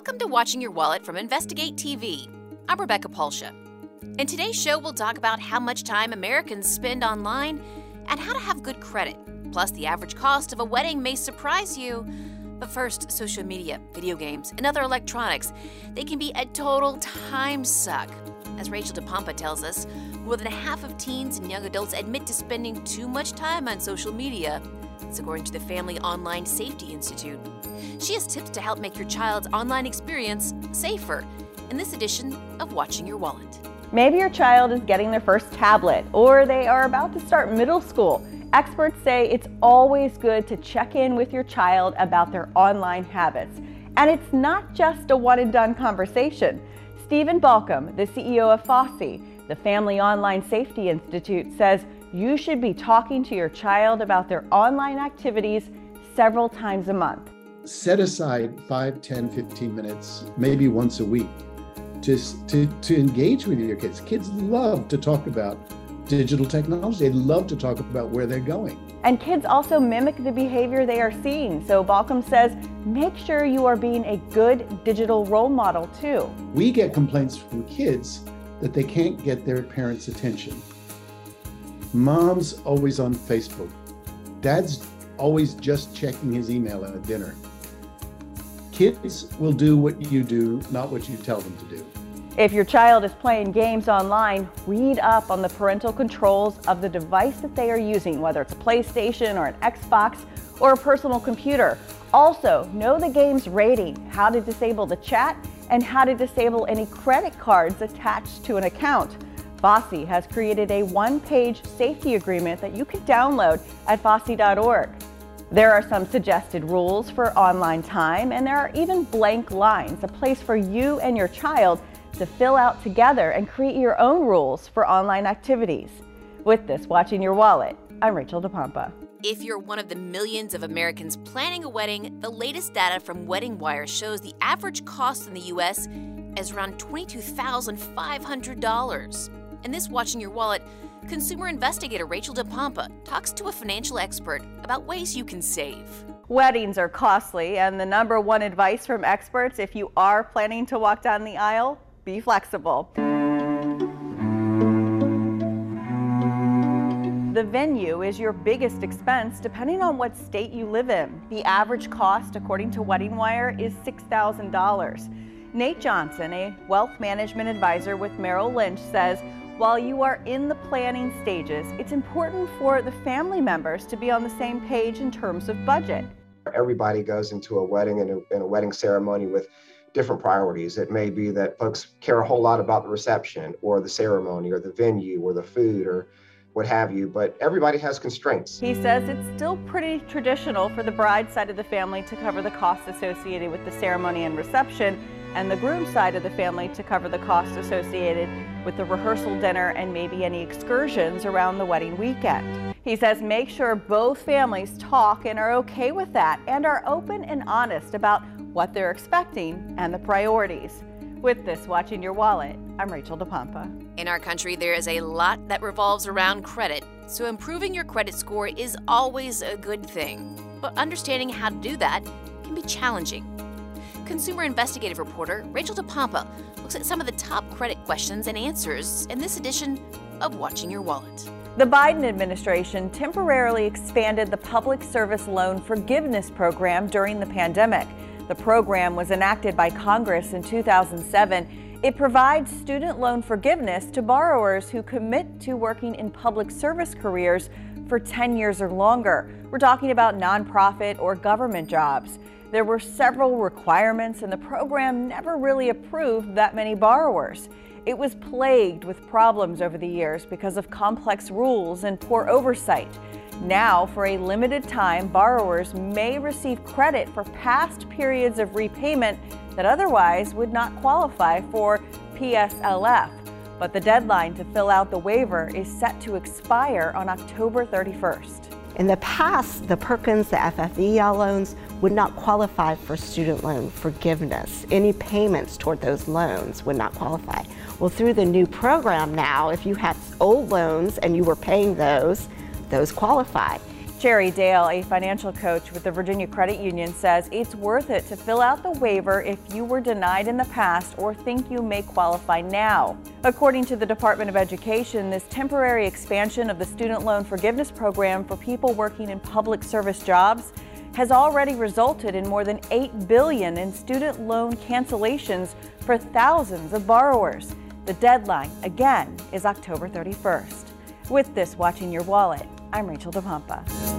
Welcome to Watching Your Wallet from Investigate TV. I'm Rebecca Palsha. In today's show, we'll talk about how much time Americans spend online and how to have good credit. Plus, the average cost of a wedding may surprise you. But first, social media, video games, and other electronics. They can be a total time suck. As Rachel DePompa tells us, more than half of teens and young adults admit to spending too much time on social media. It's according to the Family Online Safety Institute. She has tips to help make your child's online experience safer in this edition of Watching Your Wallet. Maybe your child is getting their first tablet or they are about to start middle school. Experts say it's always good to check in with your child about their online habits. And it's not just a one and done conversation. Stephen Balkam, the CEO of FOSI, the Family Online Safety Institute, says you should be talking to your child about their online activities several times a month. Set aside 5, 10, 15 minutes, maybe once a week, just to, to engage with your kids. Kids love to talk about digital technology. They love to talk about where they're going. And kids also mimic the behavior they are seeing. So Balkam says, make sure you are being a good digital role model too. We get complaints from kids that they can't get their parents' attention. Mom's always on Facebook. Dad's always just checking his email at dinner. Kids will do what you do, not what you tell them to do. If your child is playing games online, read up on the parental controls of the device that they are using, whether it's a PlayStation or an Xbox or a personal computer. Also, know the game's rating, how to disable the chat, and how to disable any credit cards attached to an account. FOSI has created a one-page safety agreement that you can download at fosi.org. There are some suggested rules for online time, and there are even blank lines, a place for you and your child to fill out together and create your own rules for online activities. With this, Watching Your Wallet, I'm Rachel DePompa. If you're one of the millions of Americans planning a wedding, the latest data from WeddingWire shows the average cost in the U.S. is around $22,500. In this Watching Your Wallet, consumer investigator Rachel DePompa talks to a financial expert about ways you can save. Weddings are costly, and the number one advice from experts if you are planning to walk down the aisle be flexible. The venue is your biggest expense depending on what state you live in. The average cost, according to WeddingWire, is $6,000. Nate Johnson, a wealth management advisor with Merrill Lynch, says while you are in the planning stages, it's important for the family members to be on the same page in terms of budget. Everybody goes into a wedding and a, and a wedding ceremony with different priorities. It may be that folks care a whole lot about the reception or the ceremony or the venue or the food or what have you, but everybody has constraints. He says it's still pretty traditional for the bride side of the family to cover the costs associated with the ceremony and reception, and the groom side of the family to cover the costs associated with the rehearsal dinner and maybe any excursions around the wedding weekend. He says make sure both families talk and are okay with that and are open and honest about what they're expecting and the priorities. With this, Watching Your Wallet, I'm Rachel DePompa. In our country, there is a lot that revolves around credit, so improving your credit score is always a good thing. But understanding how to do that can be challenging. Consumer investigative reporter Rachel DePompa looks at some of the top credit questions and answers in this edition of Watching Your Wallet. The Biden administration temporarily expanded the Public Service Loan Forgiveness Program during the pandemic. The program was enacted by Congress in 2007. It provides student loan forgiveness to borrowers who commit to working in public service careers for 10 years or longer. We're talking about nonprofit or government jobs. There were several requirements, and the program never really approved that many borrowers. It was plagued with problems over the years because of complex rules and poor oversight. Now, for a limited time, borrowers may receive credit for past periods of repayment that otherwise would not qualify for PSLF. But the deadline to fill out the waiver is set to expire on October 31st. In the past, the Perkins, the FFEL loans would not qualify for student loan forgiveness. Any payments toward those loans would not qualify. Well, through the new program now, if you had old loans and you were paying those, those qualify. Cherry Dale, a financial coach with the Virginia Credit Union, says it's worth it to fill out the waiver if you were denied in the past or think you may qualify now. According to the Department of Education, this temporary expansion of the student loan forgiveness program for people working in public service jobs has already resulted in more than 8 billion in student loan cancellations for thousands of borrowers. The deadline again is October 31st. With this watching your wallet, I'm Rachel DePompa.